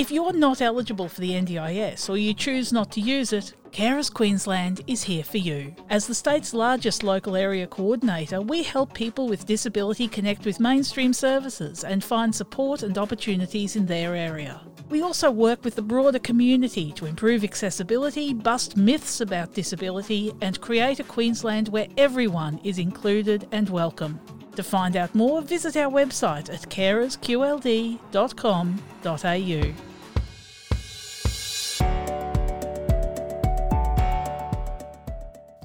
If you're not eligible for the NDIS or you choose not to use it, Carers Queensland is here for you. As the state's largest local area coordinator, we help people with disability connect with mainstream services and find support and opportunities in their area. We also work with the broader community to improve accessibility, bust myths about disability, and create a Queensland where everyone is included and welcome. To find out more, visit our website at carersqld.com.au.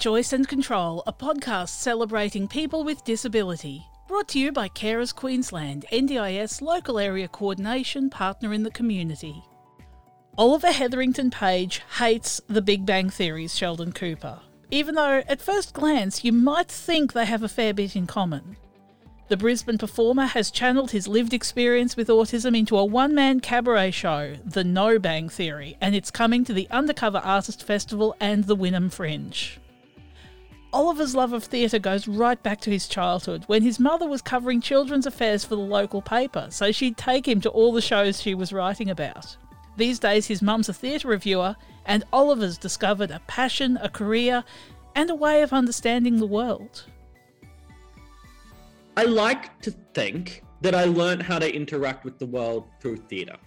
Choice and Control, a podcast celebrating people with disability. Brought to you by Carers Queensland, NDIS local area coordination partner in the community. Oliver Hetherington Page hates the Big Bang Theory's Sheldon Cooper, even though at first glance you might think they have a fair bit in common. The Brisbane performer has channeled his lived experience with autism into a one man cabaret show, The No Bang Theory, and it's coming to the Undercover Artist Festival and the Wynnum Fringe. Oliver's love of theatre goes right back to his childhood when his mother was covering children's affairs for the local paper, so she'd take him to all the shows she was writing about. These days, his mum's a theatre reviewer, and Oliver's discovered a passion, a career, and a way of understanding the world. I like to think that I learned how to interact with the world through theatre.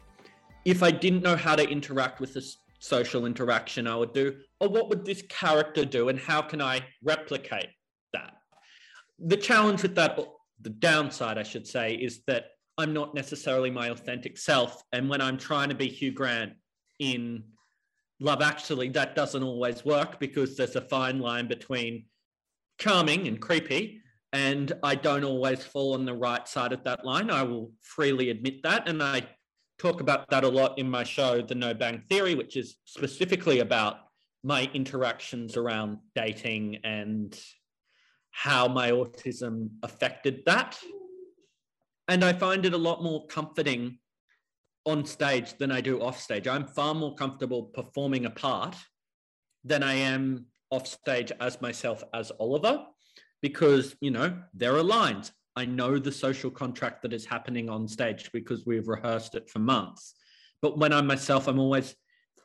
If I didn't know how to interact with this social interaction I would do, or what would this character do, and how can I replicate that? The challenge with that, the downside, I should say, is that I'm not necessarily my authentic self. And when I'm trying to be Hugh Grant in Love Actually, that doesn't always work because there's a fine line between charming and creepy. And I don't always fall on the right side of that line. I will freely admit that. And I talk about that a lot in my show, The No Bang Theory, which is specifically about my interactions around dating and how my autism affected that. And I find it a lot more comforting on stage than I do off stage. I'm far more comfortable performing a part than I am off stage as myself as Oliver because, you know, there are lines. I know the social contract that is happening on stage because we've rehearsed it for months. But when I'm myself, I'm always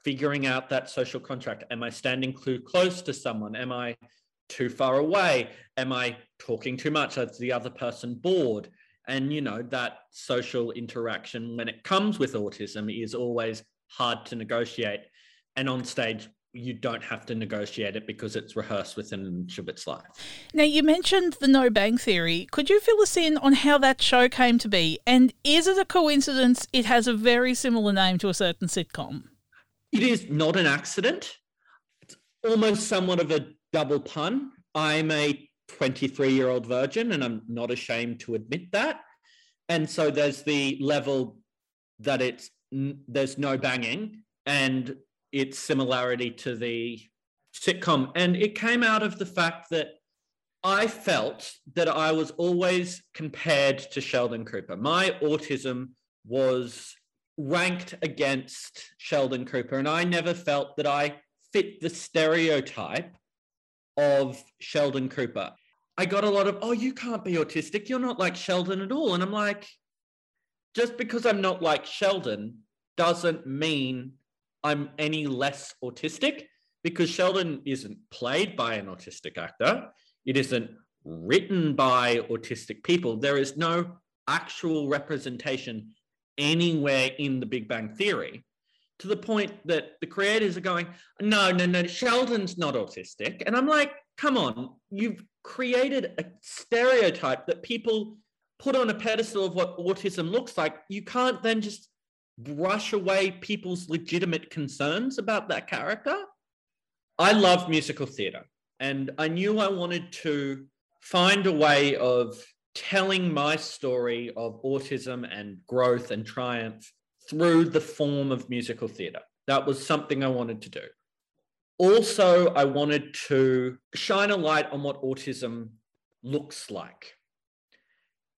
figuring out that social contract. Am I standing too close to someone? Am I too far away? Am I talking too much? Is the other person bored? And you know, that social interaction when it comes with autism is always hard to negotiate. And on stage, you don't have to negotiate it because it's rehearsed within an inch of its life. Now, you mentioned the No Bang Theory. Could you fill us in on how that show came to be? And is it a coincidence it has a very similar name to a certain sitcom? It is not an accident. It's almost somewhat of a double pun. I'm a 23 year old virgin, and I'm not ashamed to admit that. And so there's the level that it's there's no banging, and its similarity to the sitcom. And it came out of the fact that I felt that I was always compared to Sheldon Cooper. My autism was ranked against Sheldon Cooper, and I never felt that I fit the stereotype of Sheldon Cooper. I got a lot of, oh, you can't be autistic. You're not like Sheldon at all. And I'm like, just because I'm not like Sheldon doesn't mean I'm any less autistic because Sheldon isn't played by an autistic actor. It isn't written by autistic people. There is no actual representation anywhere in the Big Bang Theory to the point that the creators are going, no, no, no, Sheldon's not autistic. And I'm like, come on, you've created a stereotype that people put on a pedestal of what autism looks like. You can't then just brush away people's legitimate concerns about that character. I love musical theatre, and I knew I wanted to find a way of telling my story of autism and growth and triumph through the form of musical theatre. That was something I wanted to do. Also, I wanted to shine a light on what autism looks like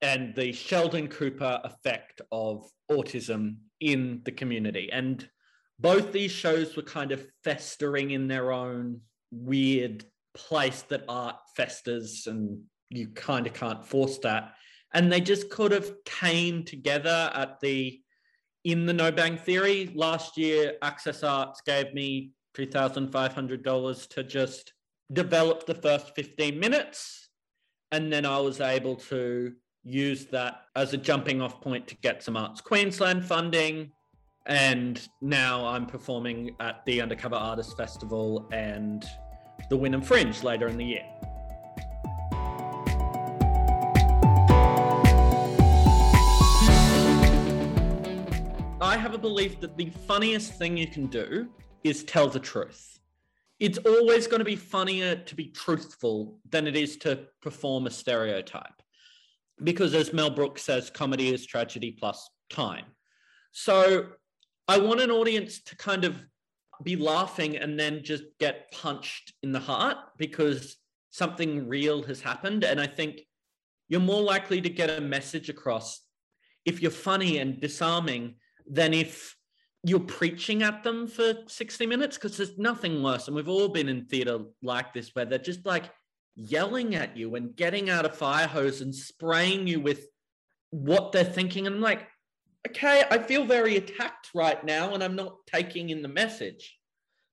and the Sheldon Cooper effect of autism in the community. And both these shows were kind of festering in their own weird place that art festers, and you kind of can't force that. And they just could have came together at the in the No Bang Theory. Last year, Access Arts gave me $3,500 to just develop the first 15 minutes. And then I was able to use that as a jumping off point to get some Arts Queensland funding. And now I'm performing at the Undercover Artist Festival and the Wynnum Fringe later in the year. I have a belief that the funniest thing you can do is tell the truth. It's always going to be funnier to be truthful than it is to perform a stereotype. Because as Mel Brooks says, comedy is tragedy plus time. So I want an audience to kind of be laughing and then just get punched in the heart because something real has happened. And I think you're more likely to get a message across if you're funny and disarming than if you're preaching at them for 60 minutes because there's nothing worse. And we've all been in theater like this where they're just like yelling at you and getting out a fire hose and spraying you with what they're thinking. And I'm like, okay, I feel very attacked right now and I'm not taking in the message.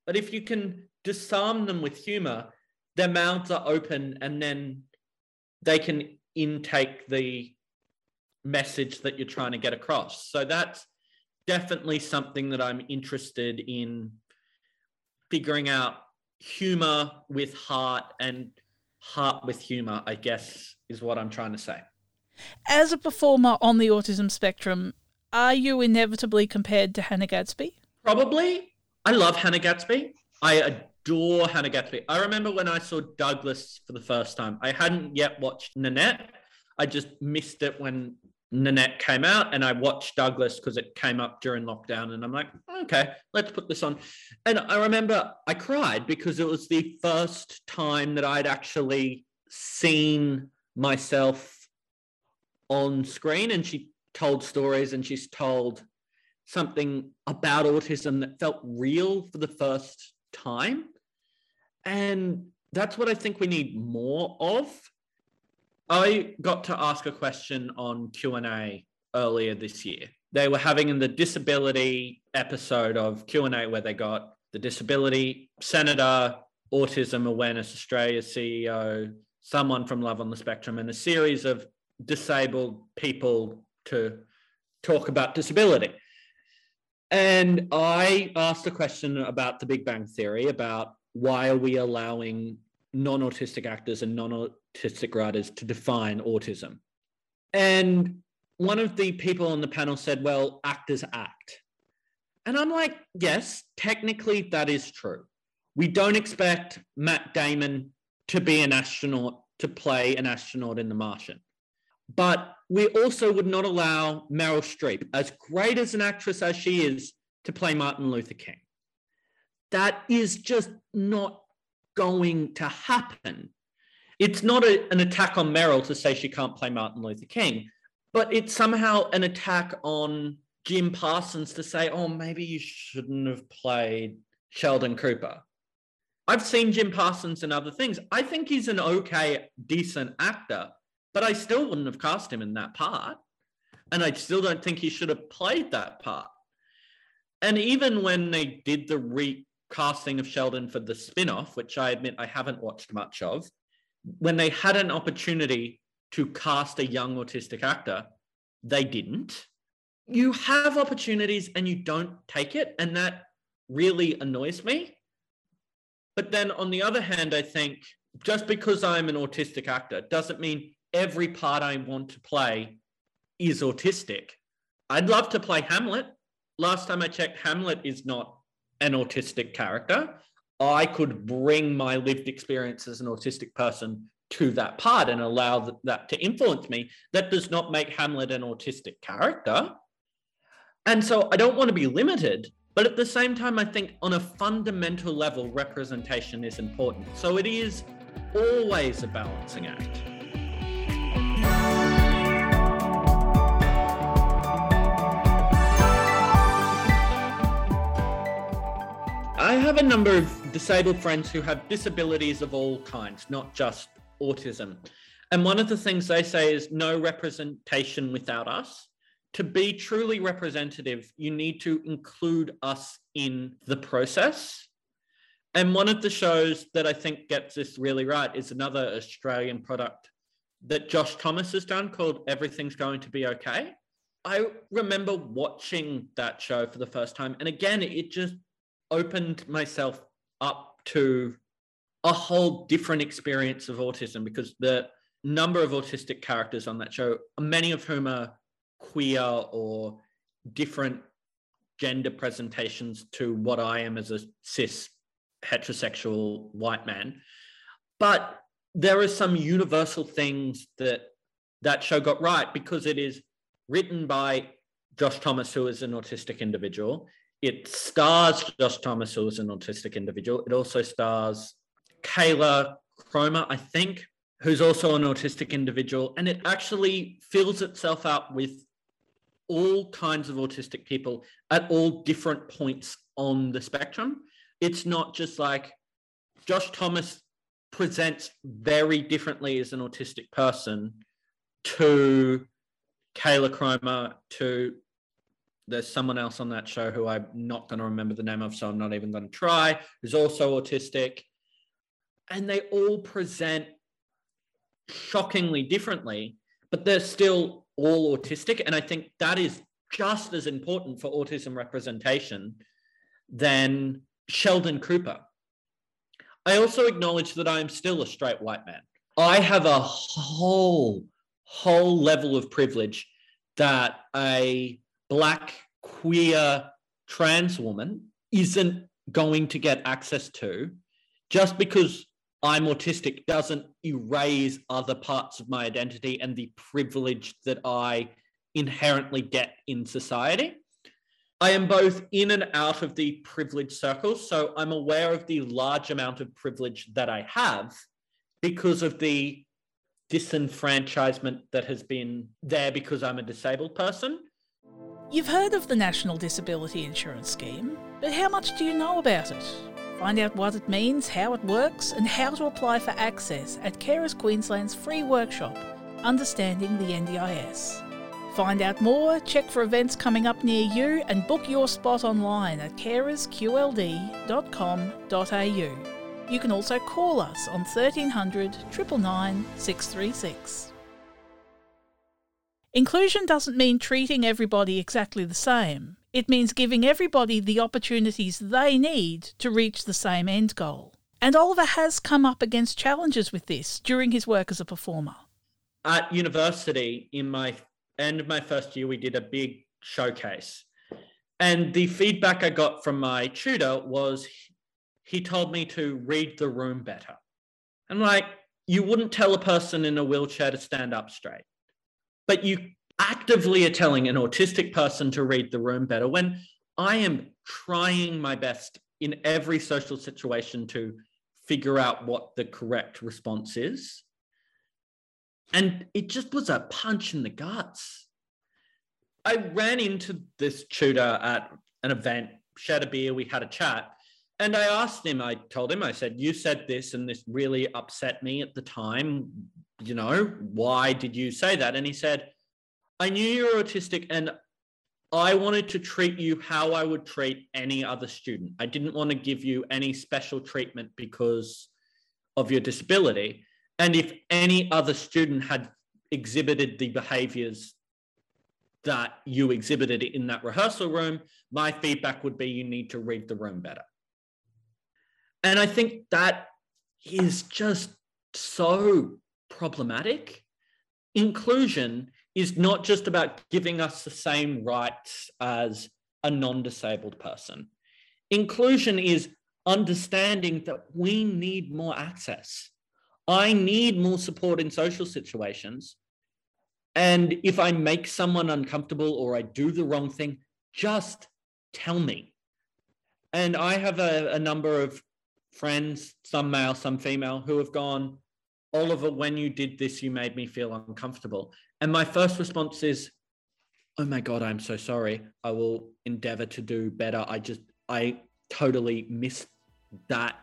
But if you can disarm them with humor, their mouths are open and then they can intake the message that you're trying to get across. So that's definitely something that I'm interested in figuring out humor with heart and heart with humor, I guess, is what I'm trying to say. As a performer on the autism spectrum, are you inevitably compared to Hannah Gadsby? Probably. I love Hannah Gadsby. I adore Hannah Gadsby. I remember when I saw Douglas for the first time. I hadn't yet watched Nanette. I just missed it when Nanette came out and I watched Douglas because it came up during lockdown and I'm like, okay, let's put this on. And I remember I cried because it was the first time that I'd actually seen myself on screen and she told stories and she's told something about autism that felt real for the first time. And that's what I think we need more of I got to ask a question on Q&A earlier this year. They were having in the disability episode of Q&A where they got the disability senator, Autism Awareness Australia CEO, someone from Love on the Spectrum, and a series of disabled people to talk about disability. And I asked a question about the Big Bang Theory about why are we allowing non-autistic actors and non-autistic writers to define autism. And one of the people on the panel said, well, actors act. And I'm like, yes, technically that is true. We don't expect Matt Damon to be an astronaut to play an astronaut in The Martian. But we also would not allow Meryl Streep, as great as an actress as she is, to play Martin Luther King. That is just not going to happen. It's not a, an attack on Meryl to say she can't play Martin Luther King, but it's somehow an attack on Jim Parsons to say, oh, maybe you shouldn't have played Sheldon Cooper. I've seen Jim Parsons in other things. I think he's an okay, decent actor, but I still wouldn't have cast him in that part. And I still don't think he should have played that part. And even when they did the recasting of Sheldon for the spin off, which I admit I haven't watched much of, when they had an opportunity to cast a young autistic actor, they didn't. You have opportunities and you don't take it. And that really annoys me. But then on the other hand, I think just because I'm an autistic actor doesn't mean every part I want to play is autistic. I'd love to play Hamlet. Last time I checked, Hamlet is not an autistic character, I could bring my lived experience as an autistic person to that part and allow that to influence me. That does not make Hamlet an autistic character. And so I don't want to be limited, but at the same time, I think on a fundamental level, representation is important. So it is always a balancing act. I have a number of disabled friends who have disabilities of all kinds, not just autism. And one of the things they say is no representation without us. to be truly representative, you need to include us in the process. And one of the shows that I think gets this really right is another Australian product that Josh Thomas has done called Everything's Going to Be Okay. I remember watching that show for the first time. And again, it just opened myself up to a whole different experience of autism because the number of autistic characters on that show, many of whom are queer or different gender presentations to what I am as a cis heterosexual white man. But there are some universal things that that show got right because it is written by Josh Thomas, who is an autistic individual. It stars Josh Thomas, who is an autistic individual. It also stars Kayla Cromer, I think, who's also an autistic individual. And it actually fills itself out with all kinds of autistic people at all different points on the spectrum. It's not just like Josh Thomas presents very differently as an autistic person to Kayla Cromer, to there's someone else on that show who I'm not going to remember the name of, so I'm not even going to try, who's also autistic. And they all present shockingly differently, but they're still all autistic. And I think that is just as important for autism representation than Sheldon Cooper. I also acknowledge that I am still a straight white man. I have a whole, whole level of privilege that a black, queer, trans woman isn't going to get access to just because I'm autistic doesn't erase other parts of my identity and the privilege that I inherently get in society. I am both in and out of the privileged circles. So I'm aware of the large amount of privilege that I have because of the disenfranchisement that has been there because I'm a disabled person. You've heard of the National Disability Insurance Scheme, but how much do you know about it? Find out what it means, how it works, and how to apply for access at Carers Queensland's free workshop, Understanding the NDIS. Find out more, check for events coming up near you, and book your spot online at carersqld.com.au. You can also call us on 1300 999 636. Inclusion doesn't mean treating everybody exactly the same. It means giving everybody the opportunities they need to reach the same end goal. And Oliver has come up against challenges with this during his work as a performer. At university, in my end of my first year, we did a big showcase. And the feedback I got from my tutor was he told me to read the room better. And like, you wouldn't tell a person in a wheelchair to stand up straight, but you actively are telling an autistic person to read the room better when I am trying my best in every social situation to figure out what the correct response is. And it just was a punch in the guts. I ran into this tutor at an event, shared a beer, we had a chat. And I asked him, I told him, I said, You said this, and this really upset me at the time. You know, why did you say that? And he said, I knew you were autistic and I wanted to treat you how I would treat any other student. I didn't want to give you any special treatment because of your disability. And if any other student had exhibited the behaviors that you exhibited in that rehearsal room, my feedback would be you need to read the room better. And I think that is just so problematic. Inclusion is not just about giving us the same rights as a non disabled person. Inclusion is understanding that we need more access. I need more support in social situations. And if I make someone uncomfortable or I do the wrong thing, just tell me. And I have a, a number of friends, some male, some female, who have gone, Oliver, when you did this, you made me feel uncomfortable. And my first response is, Oh my God, I'm so sorry. I will endeavor to do better. I just, I totally missed that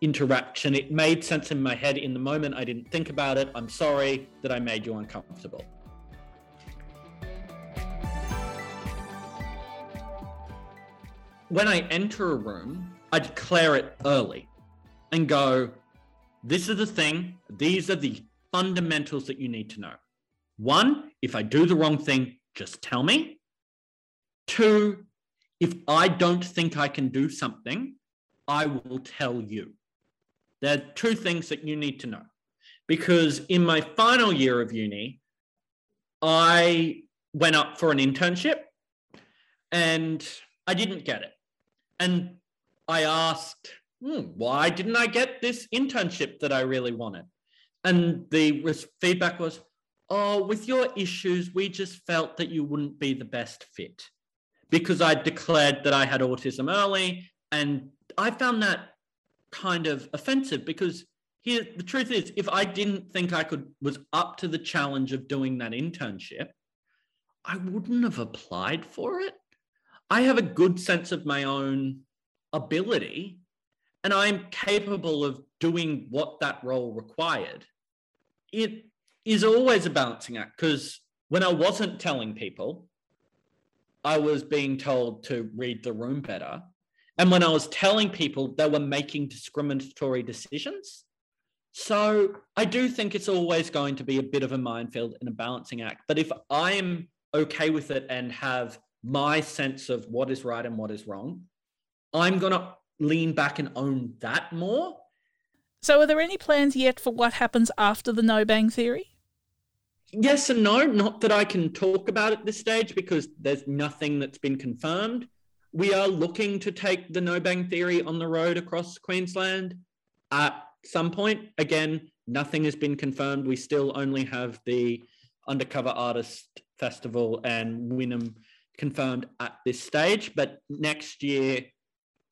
interaction. It made sense in my head in the moment. I didn't think about it. I'm sorry that I made you uncomfortable. When I enter a room, I declare it early and go, this is the thing, these are the fundamentals that you need to know. One, if I do the wrong thing, just tell me. Two, if I don't think I can do something, I will tell you. There are two things that you need to know. Because in my final year of uni, I went up for an internship and I didn't get it. And I asked, hmm, why didn't I get this internship that I really wanted? And the feedback was, oh, with your issues, we just felt that you wouldn't be the best fit because I declared that I had autism early. And I found that kind of offensive because here the truth is if I didn't think I could was up to the challenge of doing that internship, I wouldn't have applied for it. I have a good sense of my own ability and I'm capable of doing what that role required. It is always a balancing act because when I wasn't telling people, I was being told to read the room better. And when I was telling people, they were making discriminatory decisions. So I do think it's always going to be a bit of a minefield and a balancing act. But if I'm okay with it and have my sense of what is right and what is wrong, I'm going to lean back and own that more. So, are there any plans yet for what happens after the no bang theory? Yes and no. Not that I can talk about at this stage because there's nothing that's been confirmed. We are looking to take the no bang theory on the road across Queensland at some point. Again, nothing has been confirmed. We still only have the Undercover Artist Festival and Wynnum confirmed at this stage. But next year,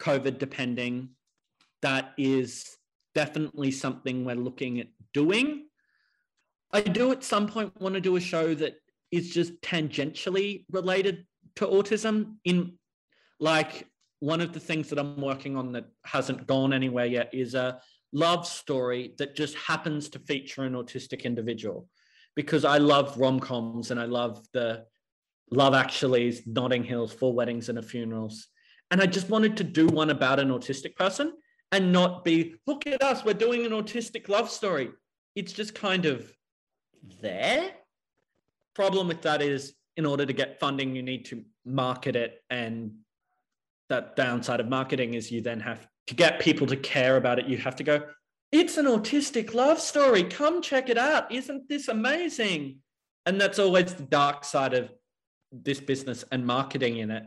COVID depending, that is definitely something we're looking at doing. I do at some point want to do a show that is just tangentially related to autism in like one of the things that I'm working on that hasn't gone anywhere yet is a love story that just happens to feature an autistic individual because I love rom-coms and I love the Love Actually's, Notting Hills, Four Weddings and a Funerals. And I just wanted to do one about an autistic person and not be, look at us, we're doing an autistic love story. It's just kind of there. Problem with that is, in order to get funding, you need to market it. And that downside of marketing is you then have to get people to care about it. You have to go, it's an autistic love story. Come check it out. Isn't this amazing? And that's always the dark side of this business and marketing in it.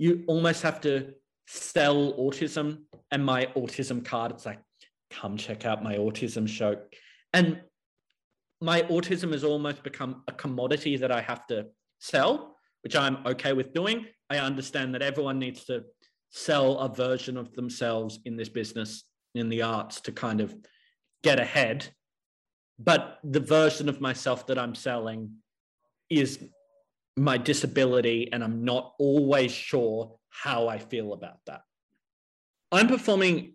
You almost have to sell autism and my autism card. It's like, come check out my autism show. And my autism has almost become a commodity that I have to sell, which I'm okay with doing. I understand that everyone needs to sell a version of themselves in this business, in the arts, to kind of get ahead. But the version of myself that I'm selling is my disability, and I'm not always sure how I feel about that. I'm performing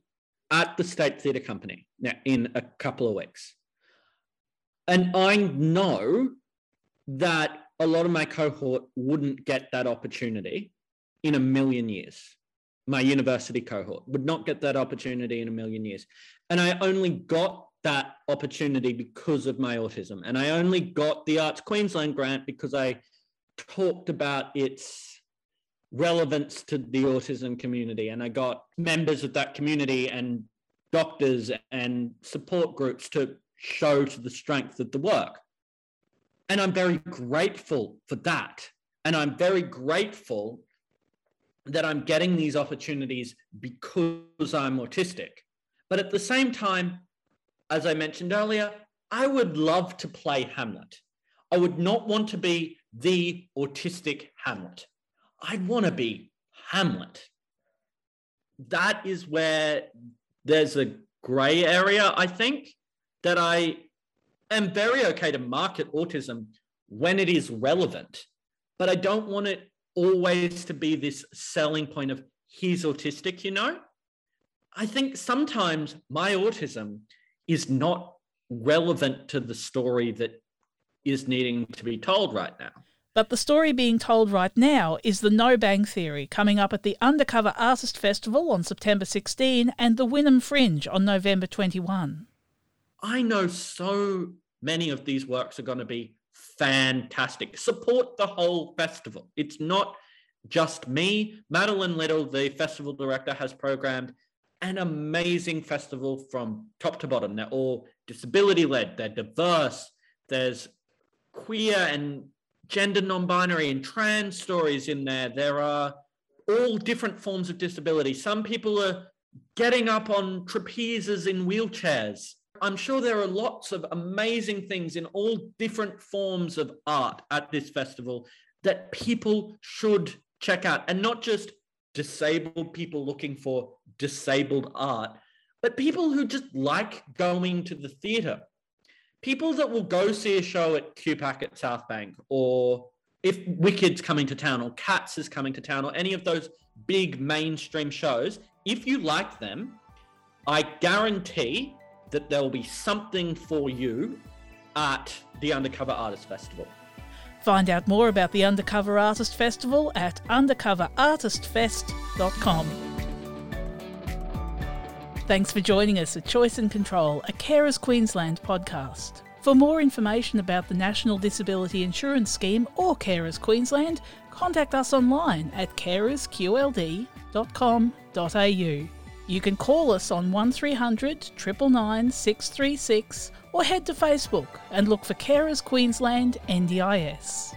at the State Theatre Company now in a couple of weeks. And I know that a lot of my cohort wouldn't get that opportunity in a million years. My university cohort would not get that opportunity in a million years. And I only got that opportunity because of my autism. And I only got the Arts Queensland grant because I talked about its relevance to the autism community. And I got members of that community and doctors and support groups to show to the strength of the work. And I'm very grateful for that. And I'm very grateful that I'm getting these opportunities because I'm autistic. But at the same time, as I mentioned earlier, I would love to play Hamlet. I would not want to be the autistic Hamlet. I'd want to be Hamlet. That is where there's a gray area, I think, that I am very okay to market autism when it is relevant, but I don't want it always to be this selling point of he's autistic, you know? I think sometimes my autism is not relevant to the story that is needing to be told right now. But the story being told right now is the No Bang Theory coming up at the Undercover Artist Festival on September 16 and the Wynnum Fringe on November 21. I know so many of these works are going to be fantastic. Support the whole festival. It's not just me. Madeline Little, the festival director, has programmed an amazing festival from top to bottom. They're all disability led, they're diverse, there's queer and gender non binary and trans stories in there. There are all different forms of disability. Some people are getting up on trapezes in wheelchairs. I'm sure there are lots of amazing things in all different forms of art at this festival that people should check out, and not just disabled people looking for disabled art, but people who just like going to the theatre. People that will go see a show at QPAC at South Bank, or if Wicked's coming to town, or Cats is coming to town, or any of those big mainstream shows, if you like them, I guarantee that there will be something for you at the Undercover Artist Festival. Find out more about the Undercover Artist Festival at undercoverartistfest.com. Thanks for joining us at Choice and Control, a Carers Queensland podcast. For more information about the National Disability Insurance Scheme or Carers Queensland, contact us online at carersqld.com.au. You can call us on 1300 999 636 or head to Facebook and look for Carers Queensland NDIS.